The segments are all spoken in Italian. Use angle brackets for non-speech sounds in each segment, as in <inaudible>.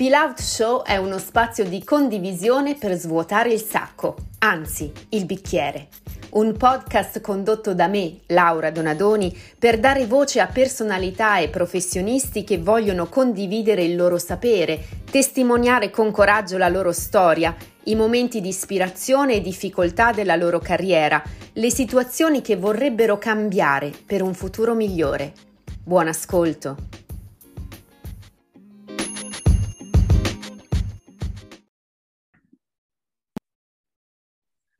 Spill Out Show è uno spazio di condivisione per svuotare il sacco, anzi il bicchiere. Un podcast condotto da me, Laura Donadoni, per dare voce a personalità e professionisti che vogliono condividere il loro sapere, testimoniare con coraggio la loro storia, i momenti di ispirazione e difficoltà della loro carriera, le situazioni che vorrebbero cambiare per un futuro migliore. Buon ascolto!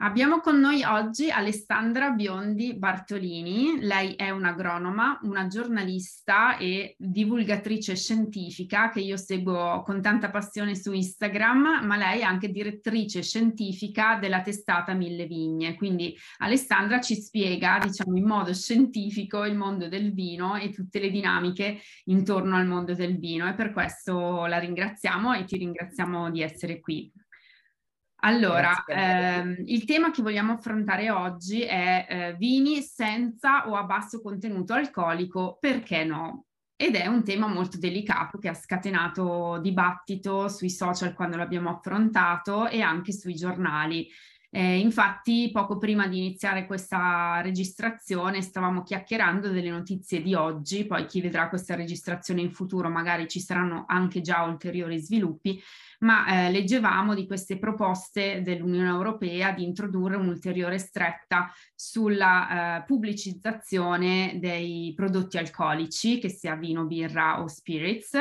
Abbiamo con noi oggi Alessandra Biondi Bartolini. Lei è un'agronoma, una giornalista e divulgatrice scientifica che io seguo con tanta passione su Instagram, ma lei è anche direttrice scientifica della testata Mille Vigne. Quindi Alessandra ci spiega, diciamo, in modo scientifico il mondo del vino e tutte le dinamiche intorno al mondo del vino e per questo la ringraziamo e ti ringraziamo di essere qui. Allora, ehm, il tema che vogliamo affrontare oggi è eh, vini senza o a basso contenuto alcolico, perché no? Ed è un tema molto delicato che ha scatenato dibattito sui social quando l'abbiamo affrontato e anche sui giornali. Eh, infatti, poco prima di iniziare questa registrazione stavamo chiacchierando delle notizie di oggi, poi chi vedrà questa registrazione in futuro magari ci saranno anche già ulteriori sviluppi, ma eh, leggevamo di queste proposte dell'Unione Europea di introdurre un'ulteriore stretta sulla eh, pubblicizzazione dei prodotti alcolici, che sia vino, birra o spirits,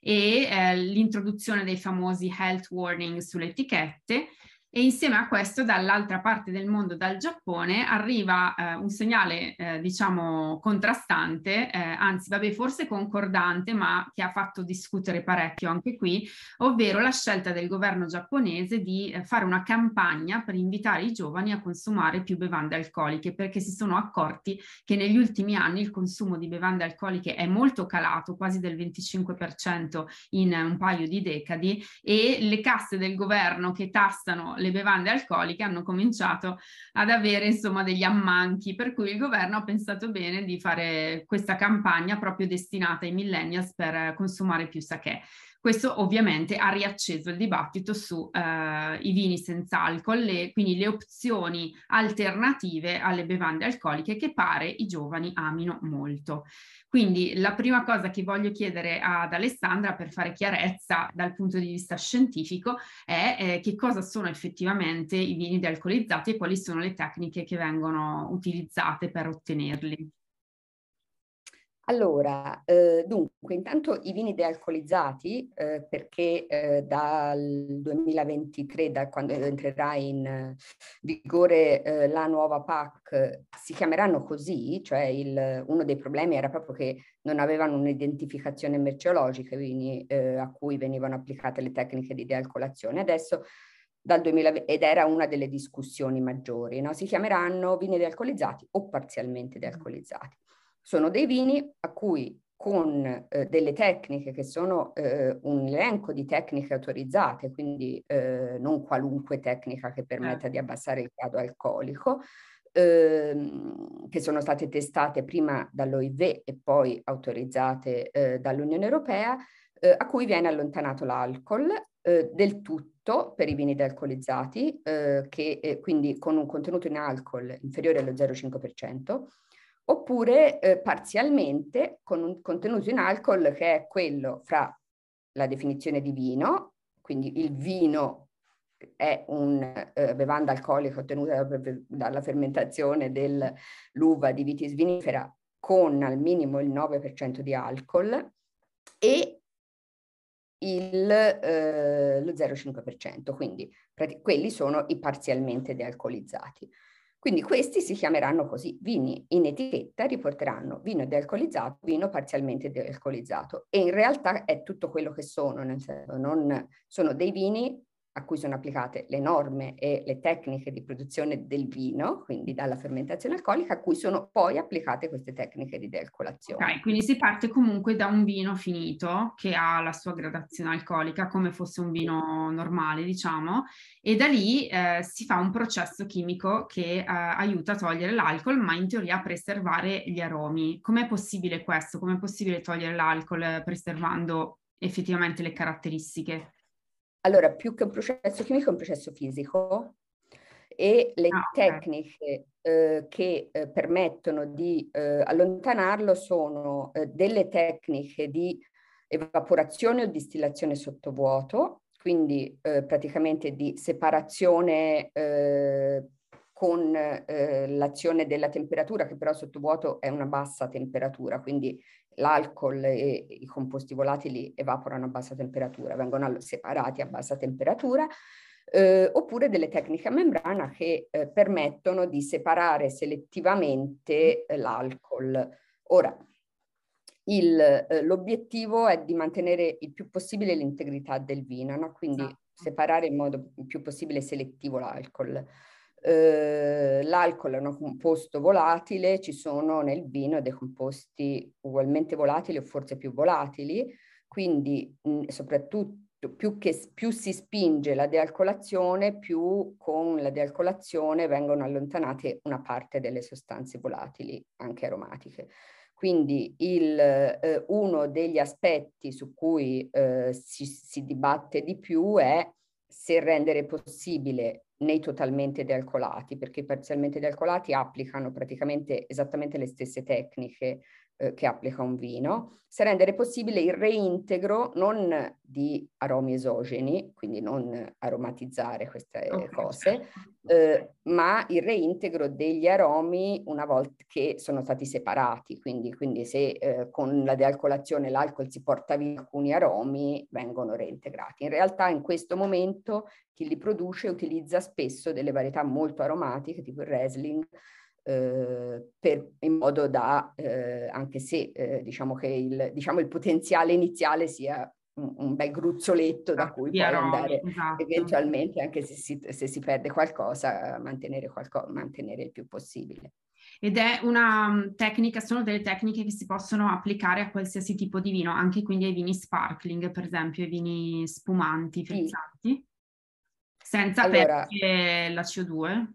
e eh, l'introduzione dei famosi health warning sulle etichette e insieme a questo dall'altra parte del mondo, dal Giappone, arriva eh, un segnale eh, diciamo contrastante, eh, anzi vabbè forse concordante, ma che ha fatto discutere parecchio anche qui, ovvero la scelta del governo giapponese di eh, fare una campagna per invitare i giovani a consumare più bevande alcoliche, perché si sono accorti che negli ultimi anni il consumo di bevande alcoliche è molto calato, quasi del 25% in un paio di decadi, e le casse del governo che tassano le bevande alcoliche hanno cominciato ad avere insomma degli ammanchi, per cui il governo ha pensato bene di fare questa campagna proprio destinata ai millennials per consumare più sake. Questo ovviamente ha riacceso il dibattito sui eh, vini senza alcol, le, quindi le opzioni alternative alle bevande alcoliche che pare i giovani amino molto. Quindi la prima cosa che voglio chiedere ad Alessandra per fare chiarezza dal punto di vista scientifico è eh, che cosa sono effettivamente i vini dealcolizzati e quali sono le tecniche che vengono utilizzate per ottenerli. Allora, eh, dunque, intanto i vini dealcolizzati, eh, perché eh, dal 2023, da quando entrerà in vigore eh, la nuova PAC, si chiameranno così, cioè il, uno dei problemi era proprio che non avevano un'identificazione merceologica i vini eh, a cui venivano applicate le tecniche di dealcolazione. Adesso dal 2000, ed era una delle discussioni maggiori, no? si chiameranno vini dealcolizzati o parzialmente dealcolizzati. Sono dei vini a cui con eh, delle tecniche che sono eh, un elenco di tecniche autorizzate, quindi eh, non qualunque tecnica che permetta di certo. abbassare il grado alcolico, ehm, che sono state testate prima dall'OIV e poi autorizzate eh, dall'Unione Europea, eh, a cui viene allontanato l'alcol eh, del tutto per i vini dealcolizzati, che quindi con un contenuto in alcol inferiore allo 0,5%, oppure eh, parzialmente con un contenuto in alcol che è quello fra la definizione di vino, quindi il vino è una eh, bevanda alcolica ottenuta dalla fermentazione dell'uva di vitis vinifera con al minimo il 9% di alcol e il, eh, lo 0,5%, quindi quelli sono i parzialmente dealcolizzati. Quindi questi si chiameranno così, vini in etichetta riporteranno vino dealcolizzato, vino parzialmente dealcolizzato. E in realtà è tutto quello che sono, nel senso non sono dei vini a cui sono applicate le norme e le tecniche di produzione del vino, quindi dalla fermentazione alcolica, a cui sono poi applicate queste tecniche di dealcolazione. Ok, quindi si parte comunque da un vino finito che ha la sua gradazione alcolica come fosse un vino normale, diciamo, e da lì eh, si fa un processo chimico che eh, aiuta a togliere l'alcol, ma in teoria a preservare gli aromi. Com'è possibile questo? Com'è possibile togliere l'alcol preservando effettivamente le caratteristiche? Allora, più che un processo chimico è un processo fisico e le ah, okay. tecniche eh, che eh, permettono di eh, allontanarlo sono eh, delle tecniche di evaporazione o distillazione sottovuoto, quindi eh, praticamente di separazione eh, con l'azione della temperatura, che però sottovuoto è una bassa temperatura, quindi l'alcol e i composti volatili evaporano a bassa temperatura, vengono separati a bassa temperatura, eh, oppure delle tecniche a membrana che eh, permettono di separare selettivamente eh, l'alcol. Ora, il, eh, l'obiettivo è di mantenere il più possibile l'integrità del vino, no? quindi esatto. separare in modo il più possibile selettivo l'alcol. Uh, l'alcol è un composto volatile, ci sono nel vino dei composti ugualmente volatili o forse più volatili, quindi mh, soprattutto più, che, più si spinge la dealcolazione, più con la dealcolazione vengono allontanate una parte delle sostanze volatili, anche aromatiche. Quindi il, eh, uno degli aspetti su cui eh, si, si dibatte di più è se rendere possibile nei totalmente dealcolati, perché i parzialmente dealcolati applicano praticamente esattamente le stesse tecniche eh, che applica un vino, se rendere possibile il reintegro non di aromi esogeni, quindi non aromatizzare queste okay. cose, eh, ma il reintegro degli aromi una volta che sono stati separati, quindi, quindi se eh, con la dealcolazione l'alcol si porta via alcuni aromi, vengono reintegrati. In realtà in questo momento chi li produce utilizza spesso delle varietà molto aromatiche, tipo il Riesling, eh, per, in modo da, eh, anche se eh, diciamo che il, diciamo il potenziale iniziale sia un, un bel gruzzoletto da cui poi andare esatto. eventualmente, anche se si, se si perde qualcosa, mantenere, qualco, mantenere il più possibile. Ed è una mm, tecnica, sono delle tecniche che si possono applicare a qualsiasi tipo di vino, anche quindi ai vini sparkling, per esempio, ai vini spumanti, frizzanti, sì. senza allora, perdere la CO2.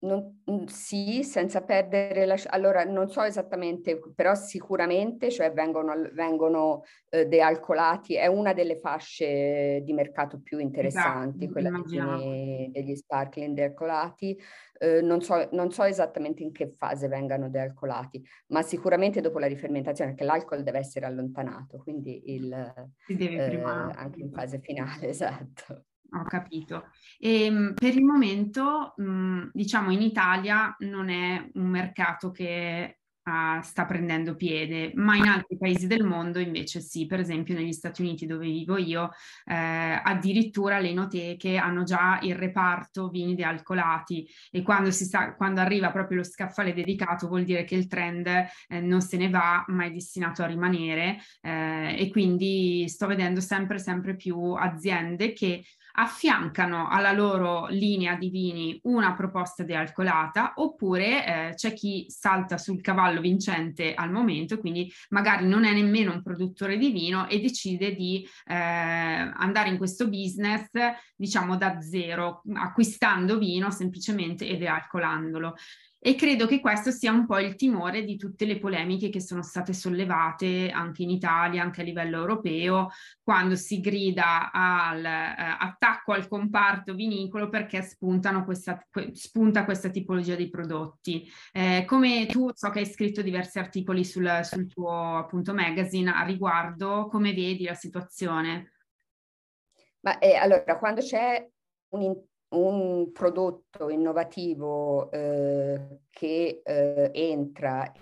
Non, mm, sì, senza perdere la... Allora, non so esattamente, però sicuramente, cioè vengono, vengono eh, dealcolati, è una delle fasce di mercato più interessanti, esatto, quella degli, degli sparkling dealcolati. Eh, non, so, non, so, esattamente in che fase vengano dealcolati, ma sicuramente dopo la rifermentazione, perché l'alcol deve essere allontanato, quindi il, eh, anche in fase finale, <laughs> esatto. Ho capito. E, ehm, per il momento, mh, diciamo, in Italia non è un mercato che uh, sta prendendo piede, ma in altri paesi del mondo invece sì, per esempio negli Stati Uniti dove vivo io, eh, addirittura le enoteche hanno già il reparto vini dealcolati e quando, sta, quando arriva proprio lo scaffale dedicato vuol dire che il trend eh, non se ne va, ma è destinato a rimanere eh, e quindi sto vedendo sempre, sempre più aziende che affiancano alla loro linea di vini una proposta dealcolata oppure eh, c'è chi salta sul cavallo vincente al momento quindi magari non è nemmeno un produttore di vino e decide di eh, andare in questo business diciamo da zero acquistando vino semplicemente e dealcolandolo. E credo che questo sia un po' il timore di tutte le polemiche che sono state sollevate anche in Italia, anche a livello europeo, quando si grida all'attacco eh, al comparto vinicolo perché questa, spunta questa tipologia di prodotti. Eh, come tu so che hai scritto diversi articoli sul, sul tuo appunto magazine a riguardo, come vedi la situazione? Ma eh, allora, quando c'è un, un prodotto innovativo eh, che eh, entra,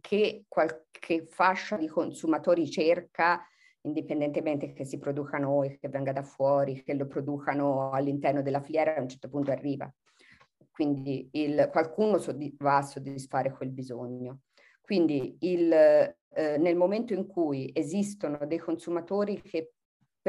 che qualche fascia di consumatori cerca, indipendentemente che si produca noi, che venga da fuori, che lo producano all'interno della filiera, a un certo punto arriva. Quindi il, qualcuno soddisf- va a soddisfare quel bisogno. Quindi il, eh, nel momento in cui esistono dei consumatori che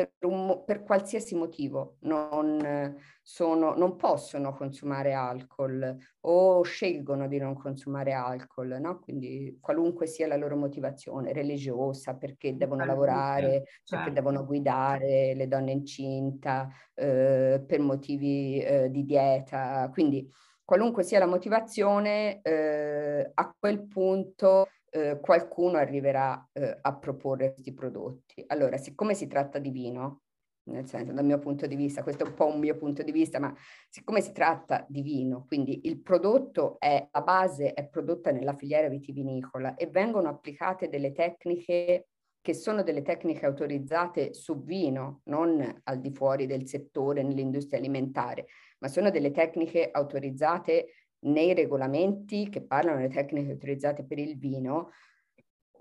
per, un, per qualsiasi motivo non, sono, non, possono consumare alcol o scelgono di non consumare alcol, no? quindi qualunque sia la loro motivazione religiosa, perché devono lavorare, certo. perché devono guidare le donne incinta, eh, per motivi eh, di dieta, quindi qualunque sia la motivazione, eh, a quel punto eh, qualcuno arriverà eh, a proporre questi prodotti. Allora, siccome si tratta di vino, nel senso dal mio punto di vista, questo è un po' un mio punto di vista, ma siccome si tratta di vino, quindi il prodotto è, la base è prodotta nella filiera vitivinicola e vengono applicate delle tecniche che sono delle tecniche autorizzate su vino, non al di fuori del settore nell'industria alimentare, ma sono delle tecniche autorizzate nei regolamenti che parlano delle tecniche autorizzate per il vino,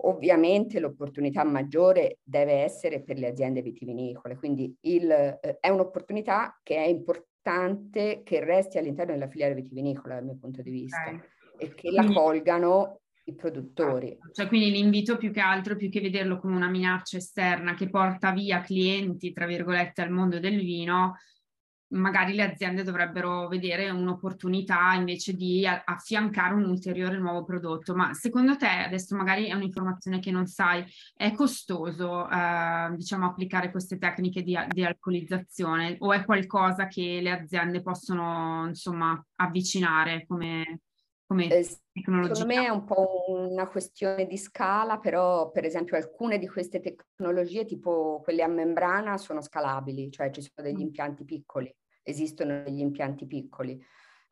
Ovviamente l'opportunità maggiore deve essere per le aziende vitivinicole, quindi il, eh, è un'opportunità che è importante che resti all'interno della filiera vitivinicola dal mio punto di vista okay. e che la colgano i produttori. Cioè, quindi l'invito più che altro, più che vederlo come una minaccia esterna che porta via clienti, tra virgolette, al mondo del vino, magari le aziende dovrebbero vedere un'opportunità invece di affiancare un ulteriore nuovo prodotto. Ma secondo te, adesso magari è un'informazione che non sai, è costoso eh, diciamo applicare queste tecniche di, di, alcolizzazione o è qualcosa che le aziende possono insomma avvicinare come, come eh, tecnologia? Secondo me è un po' una questione di scala, però per esempio alcune di queste tecnologie, tipo quelle a membrana, sono scalabili, cioè ci sono degli mm. impianti piccoli esistono degli impianti piccoli.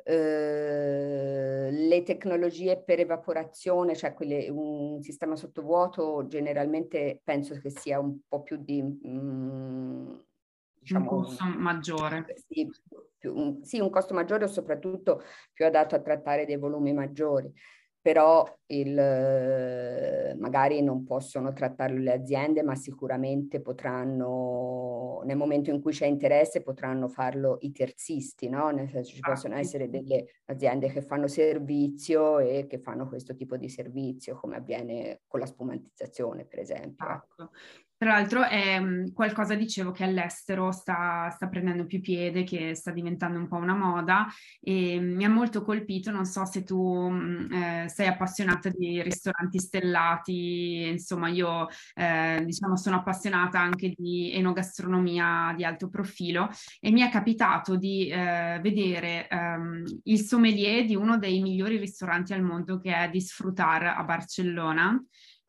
Uh, le tecnologie per evaporazione, cioè quelle, un sistema sottovuoto, generalmente penso che sia un po' più di... Mm, diciamo, un costo maggiore. Sì, più, un, sì, un costo maggiore o soprattutto più adatto a trattare dei volumi maggiori però il, magari non possono trattarlo le aziende, ma sicuramente potranno, nel momento in cui c'è interesse, potranno farlo i terzisti, no? Nel senso ci possono essere delle aziende che fanno servizio e che fanno questo tipo di servizio, come avviene con la spumantizzazione, per esempio. Ecco. Tra l'altro è mm, qualcosa, dicevo, che all'estero sta, sta, prendendo più piede, che sta diventando un po' una moda e mi ha molto colpito, non so se tu mm, eh, sei appassionata di ristoranti stellati, insomma io eh, diciamo sono appassionata anche di enogastronomia di alto profilo e mi è capitato di eh, vedere ehm, il sommelier di uno dei migliori ristoranti al mondo che è di Sfrutar a Barcellona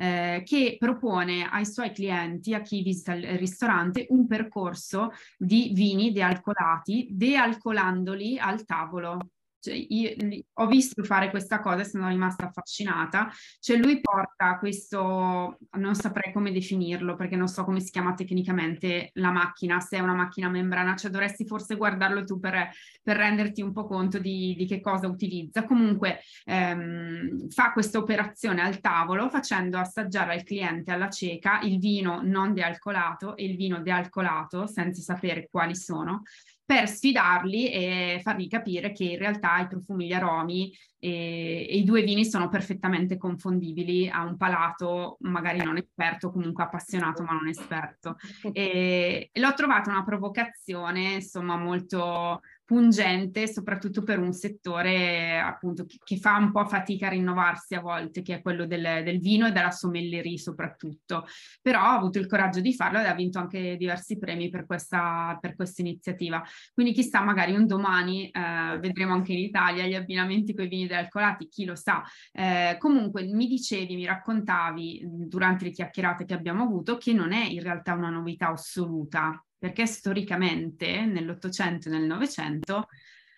eh, che propone ai suoi clienti, a chi visita il ristorante, un percorso di vini dealcolati, dealcolandoli al tavolo. Cioè, io, ho visto fare questa cosa e sono rimasta affascinata. Cioè, lui porta questo, non saprei come definirlo perché non so come si chiama tecnicamente la macchina, se è una macchina membrana, cioè dovresti forse guardarlo tu per, per renderti un po' conto di, di che cosa utilizza. Comunque ehm, fa questa operazione al tavolo facendo assaggiare al cliente alla cieca il vino non dealcolato e il vino dealcolato senza sapere quali sono per sfidarli e fargli capire che in realtà i profumi, gli aromi e, e, i due vini sono perfettamente confondibili a un palato magari non esperto, comunque appassionato ma non esperto. E, e l'ho trovata una provocazione insomma molto, pungente, soprattutto per un settore appunto che, che, fa un po' fatica a rinnovarsi a volte, che è quello del, del vino e della sommellerie soprattutto. Però ha avuto il coraggio di farlo ed ha vinto anche diversi premi per questa, per questa iniziativa. Quindi chissà, magari un domani eh, vedremo anche in Italia gli abbinamenti con i vini dealcolati, chi lo sa. Eh, comunque mi dicevi, mi raccontavi durante le chiacchierate che abbiamo avuto che non è in realtà una novità assoluta perché storicamente nell'Ottocento e nel Novecento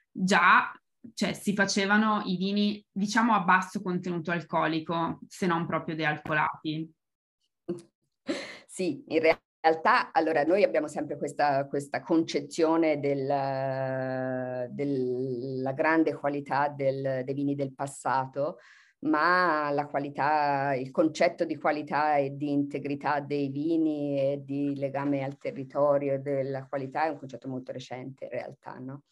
già cioè, si facevano i vini, diciamo, a basso contenuto alcolico, se non proprio dealcolati. Sì, in realtà, allora, noi abbiamo sempre questa, questa concezione del, della grande qualità del, dei vini del passato, ma la qualità, il concetto di qualità e di integrità dei vini e di legame al territorio della qualità è un concetto molto recente in realtà, no?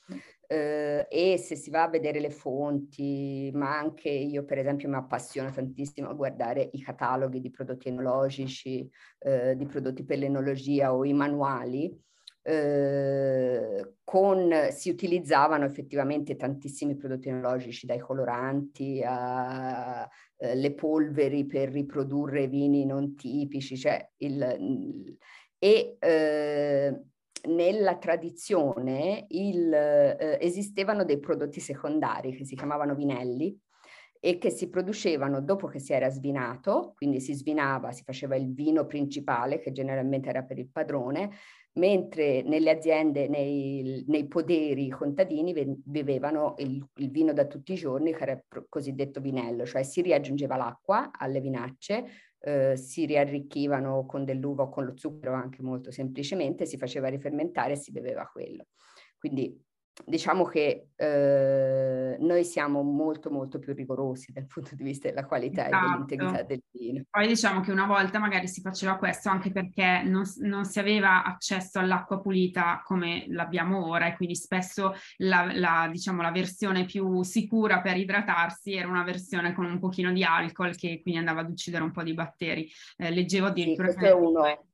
Eh, e se si va a vedere le fonti, ma anche io per esempio mi appassiono tantissimo a guardare i cataloghi di prodotti enologici, eh, di prodotti per l'enologia o i manuali, eh, con, si utilizzavano effettivamente tantissimi prodotti enologici, dai coloranti alle eh, polveri per riprodurre vini non tipici, cioè il, e eh, nella tradizione il, eh, esistevano dei prodotti secondari che si chiamavano vinelli e che si producevano dopo che si era svinato, quindi si svinava, si faceva il vino principale che generalmente era per il padrone, mentre nelle aziende, nei, nei poderi contadini bevevano il, il, vino da tutti i giorni, che era il cosiddetto vinello, cioè si riaggiungeva l'acqua alle vinacce, eh, si riarricchivano con dell'uva o con lo zucchero anche molto semplicemente, si faceva rifermentare e si beveva quello. Quindi diciamo che eh, noi siamo molto molto più rigorosi dal punto di vista della qualità esatto. e dell'integrità del vino. Poi diciamo che una volta magari si faceva questo anche perché non, non si aveva accesso all'acqua pulita come l'abbiamo ora e quindi spesso la, la, diciamo, la versione più sicura per idratarsi era una versione con un pochino di alcol che quindi andava ad uccidere un po' di batteri. Eh, leggevo addirittura... Sì, questo è uno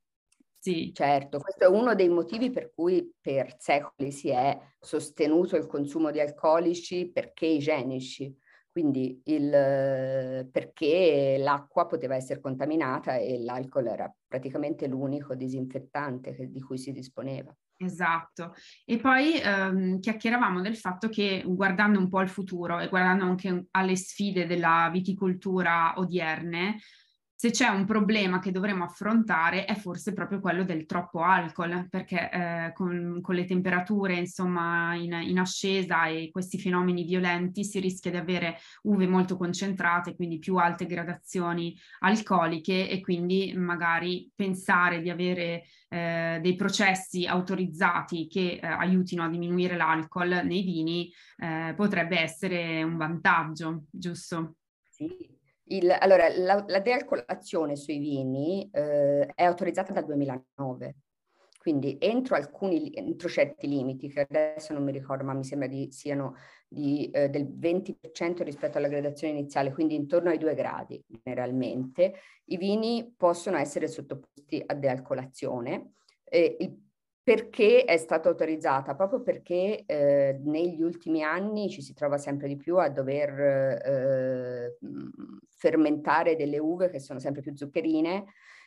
sì. Certo, questo è uno dei motivi per cui per secoli si è sostenuto il consumo di alcolici perché igienici, quindi il, perché l'acqua poteva essere contaminata e l'alcol era praticamente l'unico disinfettante che, di cui si disponeva. Esatto, e poi ehm, chiacchieravamo del fatto che guardando un po' al futuro e guardando anche alle sfide della viticoltura odierne, se c'è un problema che dovremo affrontare è forse proprio quello del troppo alcol, perché eh, con, con, le temperature insomma in, in, ascesa e questi fenomeni violenti si rischia di avere uve molto concentrate, quindi più alte gradazioni alcoliche e quindi magari pensare di avere eh, dei processi autorizzati che eh, aiutino a diminuire l'alcol nei vini eh, potrebbe essere un vantaggio, giusto? Sì, il, allora, la, la, dealcolazione sui vini eh, è autorizzata dal 2009, quindi entro, alcuni, entro certi limiti, che adesso non mi ricordo, ma mi sembra di, siano di, eh, del 20% rispetto alla gradazione iniziale, quindi intorno ai due gradi generalmente, i vini possono essere sottoposti a dealcolazione. Eh, il perché è stata autorizzata? Proprio perché eh, negli ultimi anni ci si trova sempre di più a dover eh, fermentare delle uve che sono sempre più zuccherine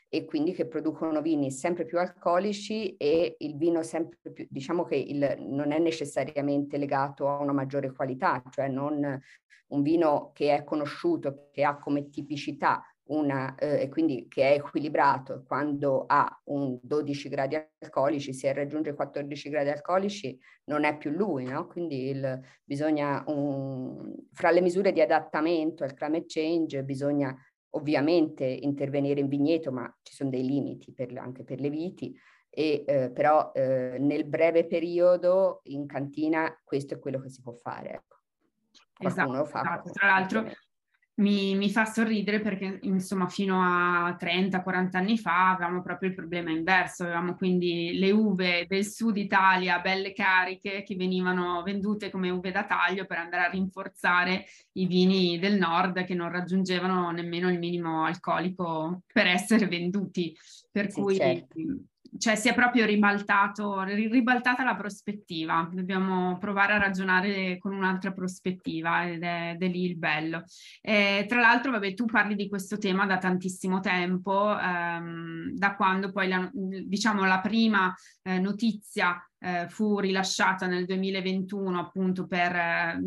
e quindi che producono vini sempre più alcolici e il vino sempre più, diciamo che il, non è necessariamente legato a una maggiore qualità, cioè non un vino che è conosciuto, che ha come tipicità una, eh, e quindi che è equilibrato quando ha un 12 gradi alcolici, se raggiunge 14 gradi alcolici non è più lui, no? Quindi il, bisogna, un, fra le misure di adattamento al climate change bisogna ovviamente intervenire in vigneto, ma ci sono dei limiti per, anche per le viti, e, eh, però eh, nel breve periodo in cantina questo è quello che si può fare. Ecco. Qualcuno esatto, fa, esatto. Tra l'altro mi, mi, fa sorridere perché insomma fino a 30-40 anni fa avevamo proprio il problema inverso, avevamo quindi le uve del sud Italia belle cariche che venivano vendute come uve da taglio per andare a rinforzare i vini del nord che non raggiungevano nemmeno il minimo alcolico per essere venduti. Per sì, cui certo cioè si è proprio ribaltato, ribaltata la prospettiva, dobbiamo provare a ragionare con un'altra prospettiva ed è, ed è lì il bello. E, tra l'altro, vabbè, tu parli di questo tema da tantissimo tempo, ehm, da quando poi la, diciamo la prima eh, notizia eh, fu rilasciata nel 2021 appunto per, eh,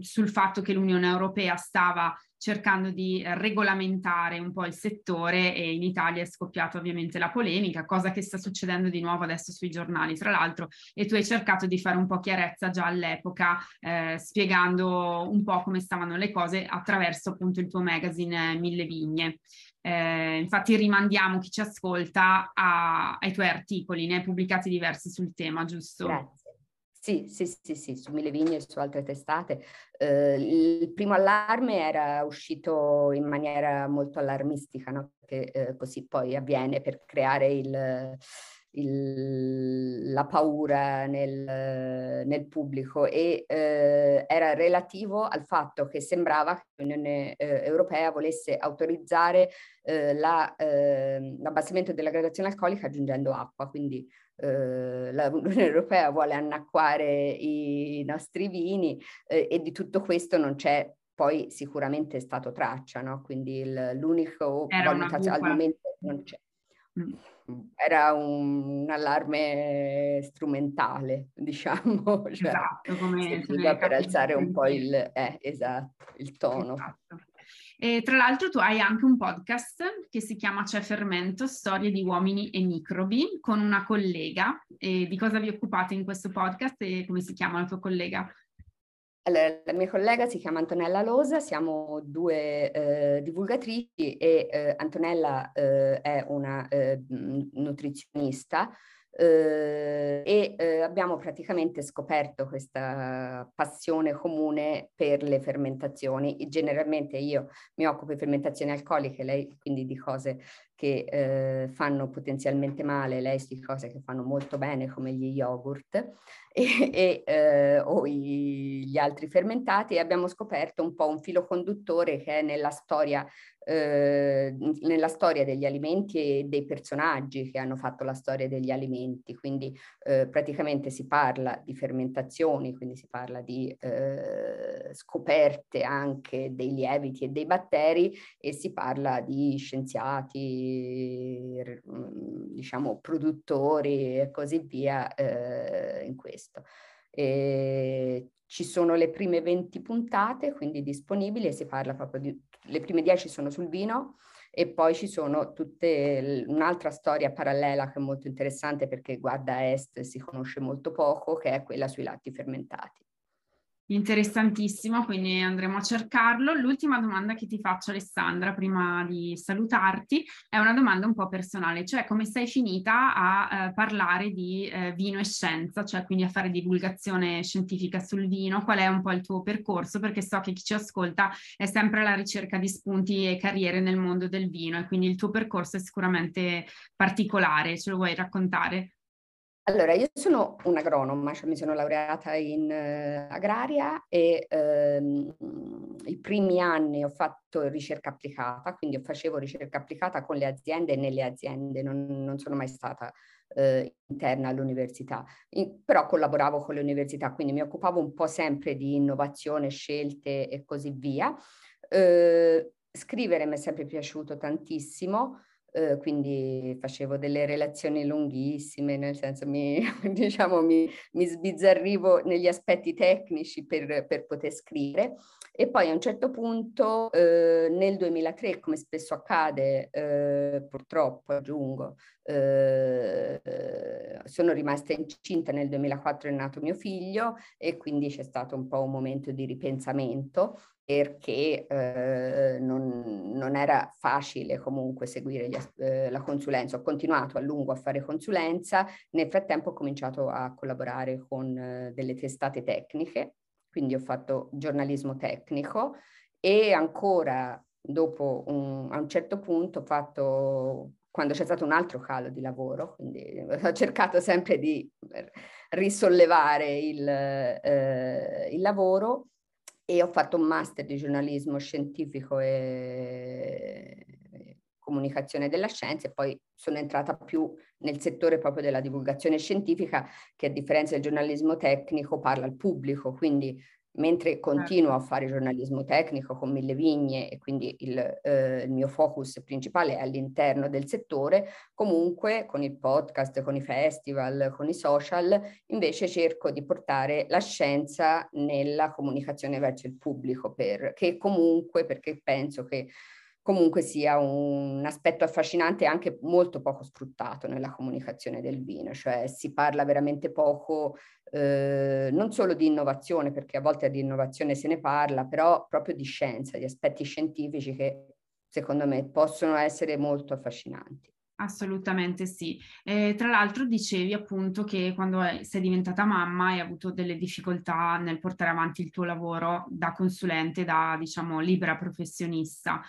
sul fatto che l'Unione Europea stava cercando di regolamentare un po' il settore e in Italia è scoppiata ovviamente la polemica, cosa che sta succedendo di nuovo adesso sui giornali, tra l'altro, e tu hai cercato di fare un po' chiarezza già all'epoca, eh, spiegando un po' come stavano le cose attraverso appunto il tuo magazine Mille Vigne. Eh, infatti rimandiamo chi ci ascolta a, ai tuoi articoli, ne hai pubblicati diversi sul tema, giusto? Grazie. Sì, sì, sì, sì, su Mille Vigne e su altre testate. Eh, il primo allarme era uscito in maniera molto allarmistica, no? che eh, così poi avviene per creare il, il, la paura nel, nel pubblico e eh, era relativo al fatto che sembrava che l'Unione eh, Europea volesse autorizzare eh, la, ehm, l'abbassamento della gradazione alcolica aggiungendo acqua, quindi eh, l'Unione <laughs> Europea vuole annacquare i nostri vini eh, e di tutto questo non c'è poi sicuramente stato traccia, no? quindi il, l'unico valutazione al momento non c'è. Mm. Era un, un, allarme strumentale, <laughs> diciamo, cioè, esatto, come per alzare un po' il, eh, esatto, il tono. Esatto. E tra l'altro tu hai anche un podcast che si chiama C'è fermento, storie di uomini e microbi, con una collega. E di cosa vi occupate in questo podcast e come si chiama la tua collega? Allora, la mia collega si chiama Antonella Losa, siamo due eh, divulgatrici e eh, Antonella eh, è una eh, nutrizionista eh, e eh, abbiamo praticamente scoperto questa passione comune per le fermentazioni. Generalmente io mi occupo di fermentazioni alcoliche, lei quindi di cose che eh, fanno potenzialmente male, lei di cose che fanno molto bene come gli yogurt e, <laughs> e, eh, o i, gli altri fermentati e abbiamo scoperto un po' un filo conduttore che è nella storia eh, nella storia degli alimenti e dei personaggi che hanno fatto la storia degli alimenti, quindi eh, praticamente si parla di fermentazioni, quindi si parla di eh, scoperte anche dei lieviti e dei batteri e si parla di scienziati, diciamo produttori e così via eh, in questo. E ci sono le prime 20 puntate, quindi disponibili, e si parla proprio di... Le prime 10 sono sul vino e poi ci sono tutte un'altra storia parallela che è molto interessante perché guarda est si conosce molto poco, che è quella sui latti fermentati. Interessantissimo, quindi andremo a cercarlo. L'ultima domanda che ti faccio Alessandra prima di salutarti è una domanda un po' personale, cioè come sei finita a eh, parlare di eh, vino e scienza, cioè quindi a fare divulgazione scientifica sul vino, qual è un po' il tuo percorso, perché so che chi ci ascolta è sempre alla ricerca di spunti e carriere nel mondo del vino e quindi il tuo percorso è sicuramente particolare, ce lo vuoi raccontare? Allora, io sono un'agronoma, cioè mi sono laureata in uh, agraria e ehm, i primi anni ho fatto ricerca applicata, quindi facevo ricerca applicata con le aziende e nelle aziende, non, non sono mai stata eh, interna all'università, in, però collaboravo con le università, quindi mi occupavo un po' sempre di innovazione, scelte e così via. Eh, scrivere mi è sempre piaciuto tantissimo. Uh, quindi facevo delle relazioni lunghissime, nel senso mi, <laughs> diciamo, mi, mi sbizzarrivo negli aspetti tecnici per, per, poter scrivere. E poi a un certo punto uh, nel 2003, come spesso accade, uh, purtroppo aggiungo, sono rimasta incinta nel 2004 è nato mio figlio e quindi c'è stato un po' un momento di ripensamento perché eh, non, non, era facile comunque seguire gli, eh, la consulenza. Ho continuato a lungo a fare consulenza, nel frattempo ho cominciato a collaborare con eh, delle testate tecniche, quindi ho fatto giornalismo tecnico e ancora dopo un, a un certo punto ho fatto, quando c'è stato un altro calo di lavoro, quindi <laughs> ho cercato sempre di risollevare il, eh, il lavoro e ho fatto un master di giornalismo scientifico e comunicazione della scienza e poi sono entrata più nel settore proprio della divulgazione scientifica che a differenza del giornalismo tecnico parla al pubblico, quindi mentre certo. continuo a fare giornalismo tecnico con mille vigne e quindi il, eh, il, mio focus principale è all'interno del settore, comunque con il podcast, con i festival, con i social, invece cerco di portare la scienza nella comunicazione verso il pubblico, per, che comunque, perché penso che comunque sia un aspetto affascinante e anche molto poco sfruttato nella comunicazione del vino, cioè si parla veramente poco eh, non solo di innovazione, perché a volte di innovazione se ne parla, però proprio di scienza, di aspetti scientifici che secondo me possono essere molto affascinanti. Assolutamente sì. Eh, tra l'altro dicevi appunto che quando sei diventata mamma hai avuto delle difficoltà nel portare avanti il tuo lavoro da consulente, da diciamo libera professionista.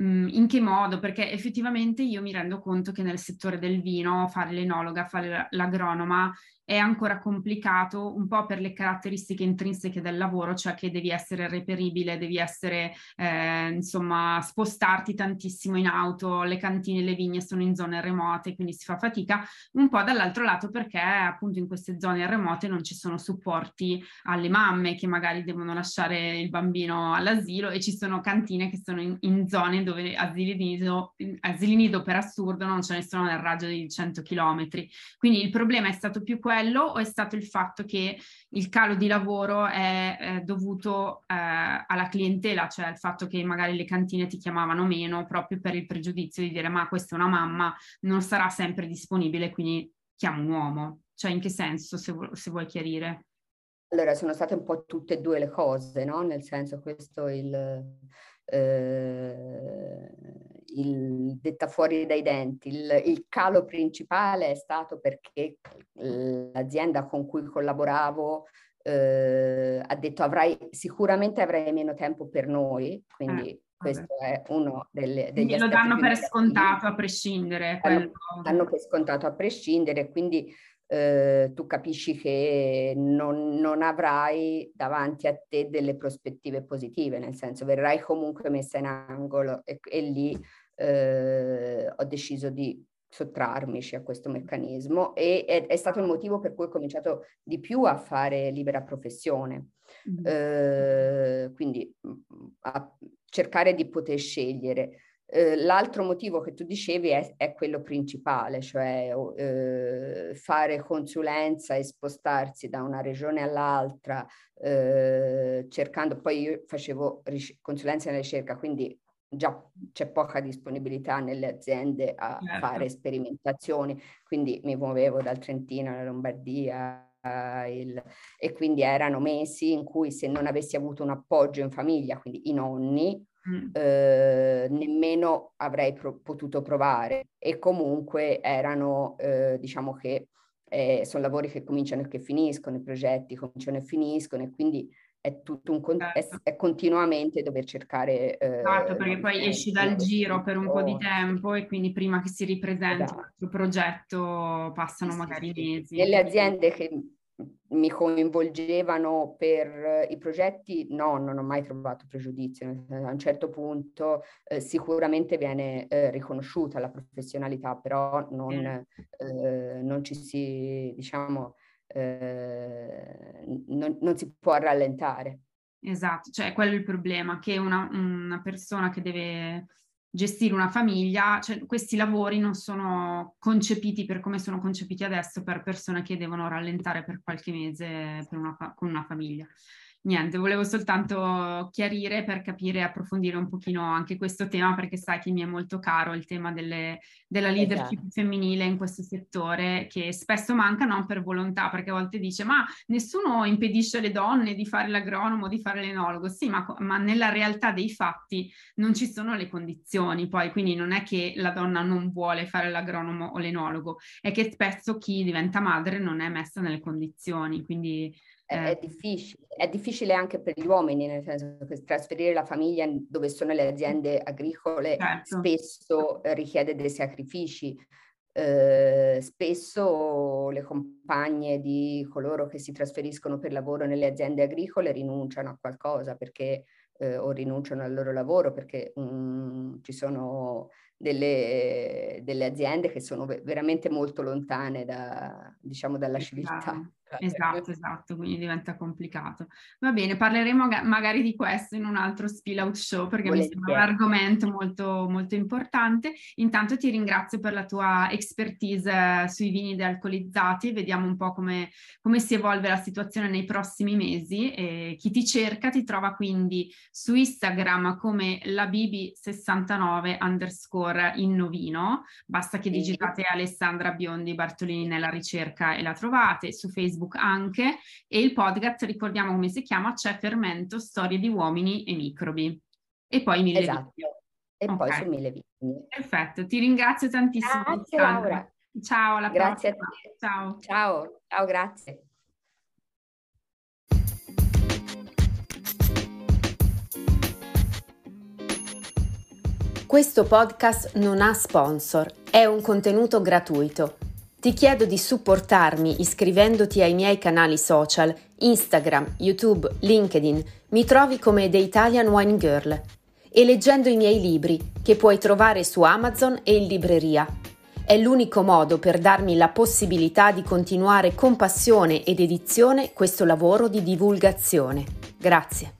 Mm, in che modo? Perché effettivamente io mi rendo conto che nel settore del vino fare l'enologa, fare l'agronoma è ancora complicato un po' per le caratteristiche intrinseche del lavoro, cioè che devi essere reperibile, devi essere, eh, insomma, spostarti tantissimo in auto, le cantine, le vigne sono in zone remote, quindi si fa fatica, un po' dall'altro lato perché appunto in queste zone remote non ci sono supporti alle mamme che magari devono lasciare il bambino all'asilo e ci sono cantine che sono in, in zone dove asili nido, asili nido per assurdo non ce ne sono nel raggio di 100 km. Quindi il problema è stato più quello o è stato il fatto che il calo di lavoro è, è dovuto eh, alla clientela, cioè al fatto che magari le cantine ti chiamavano meno proprio per il pregiudizio di dire ma questa è una mamma, non sarà sempre disponibile, quindi chiamo un uomo. Cioè in che senso, se, vu- se vuoi chiarire? Allora, sono state un po' tutte e due le cose, no? Nel senso, questo il, eh, il detta fuori dai denti. Il, il, calo principale è stato perché l'azienda con cui collaboravo eh, ha detto avrai, sicuramente avrai meno tempo per noi, quindi eh, questo è uno delle, degli quindi lo danno per scontato a prescindere. Danno, danno per scontato a prescindere, quindi eh, tu capisci che non, non, avrai davanti a te delle prospettive positive, nel senso verrai comunque messa in angolo e, e lì eh, ho deciso di sottrarmici a questo meccanismo e è, è, stato il motivo per cui ho cominciato di più a fare libera professione, mm-hmm. eh, quindi a cercare di poter scegliere. Eh, l'altro motivo che tu dicevi è, è quello principale, cioè eh, fare consulenza e spostarsi da una regione all'altra, eh, cercando, poi io facevo ric- consulenza e ricerca, quindi già c'è poca disponibilità nelle aziende a certo. fare sperimentazioni, quindi mi muovevo dal Trentino alla Lombardia, il, e quindi erano mesi in cui se non avessi avuto un appoggio in famiglia, quindi i nonni, mm. eh, nemmeno avrei pro- potuto provare e comunque erano, eh, diciamo che eh, sono lavori che cominciano e che finiscono, i progetti cominciano e finiscono e quindi è tutto un con- certo. è, è, continuamente dover cercare eh, esatto perché poi esci dal giro per un po' di tempo e quindi prima che si ripresenti esatto. il progetto passano sì, magari sì. mesi nelle aziende che mi coinvolgevano per i progetti, no, non ho mai trovato pregiudizio. A un certo punto eh, sicuramente viene eh, riconosciuta la professionalità, però non, eh, non ci si, diciamo, eh, non, non, si può rallentare. Esatto, cioè quello è il problema, che una, una persona che deve gestire una famiglia, cioè questi lavori non sono concepiti per come sono concepiti adesso per persone che devono rallentare per qualche mese per una, con una famiglia niente, volevo soltanto chiarire per capire e approfondire un pochino anche questo tema, perché sai che mi è molto caro il tema delle, della leadership esatto. femminile in questo settore, che spesso manca non per volontà, perché a volte dice ma nessuno impedisce alle donne di fare l'agronomo, di fare l'enologo, sì, ma, ma nella realtà dei fatti non ci sono le condizioni, poi quindi non è che la donna non vuole fare l'agronomo o l'enologo, è che spesso chi diventa madre non è messa nelle condizioni, quindi è, è, eh. difficile, è difficile anche per gli uomini, nel senso che trasferire la famiglia dove sono le aziende agricole certo. spesso richiede dei sacrifici. Eh, spesso le compagne di coloro che si trasferiscono per lavoro nelle aziende agricole rinunciano a qualcosa perché eh, o rinunciano al loro lavoro perché mm, ci sono delle, delle, aziende che sono veramente molto lontane da, diciamo, dalla civiltà. Esatto, esatto, quindi diventa complicato. Va bene, parleremo magari di questo in un altro spill out show perché Volete. mi sembra un argomento molto, molto importante. Intanto ti ringrazio per la tua expertise sui vini dealcolizzati, vediamo un po' come, come si evolve la situazione nei prossimi mesi. E chi ti cerca ti trova quindi su Instagram come la Bibi69 underscore innovino, basta che digitate Alessandra Biondi Bartolini nella ricerca e la trovate, su Facebook Facebook anche e il podcast, ricordiamo come si chiama, c'è Fermento, Storie di uomini e microbi. E poi Mille esatto. E okay. poi su Mille Vittime. Perfetto, ti ringrazio tantissimo. Grazie Laura. Ciao, alla grazie prossima. a te. Ciao. Ciao, ciao, grazie. Questo podcast non ha sponsor, è un contenuto gratuito. Ti chiedo di supportarmi iscrivendoti ai miei canali social, Instagram, YouTube, LinkedIn, mi trovi come The Italian Wine Girl, e leggendo i miei libri che puoi trovare su Amazon e in libreria. È l'unico modo per darmi la possibilità di continuare con passione ed edizione questo lavoro di divulgazione. Grazie.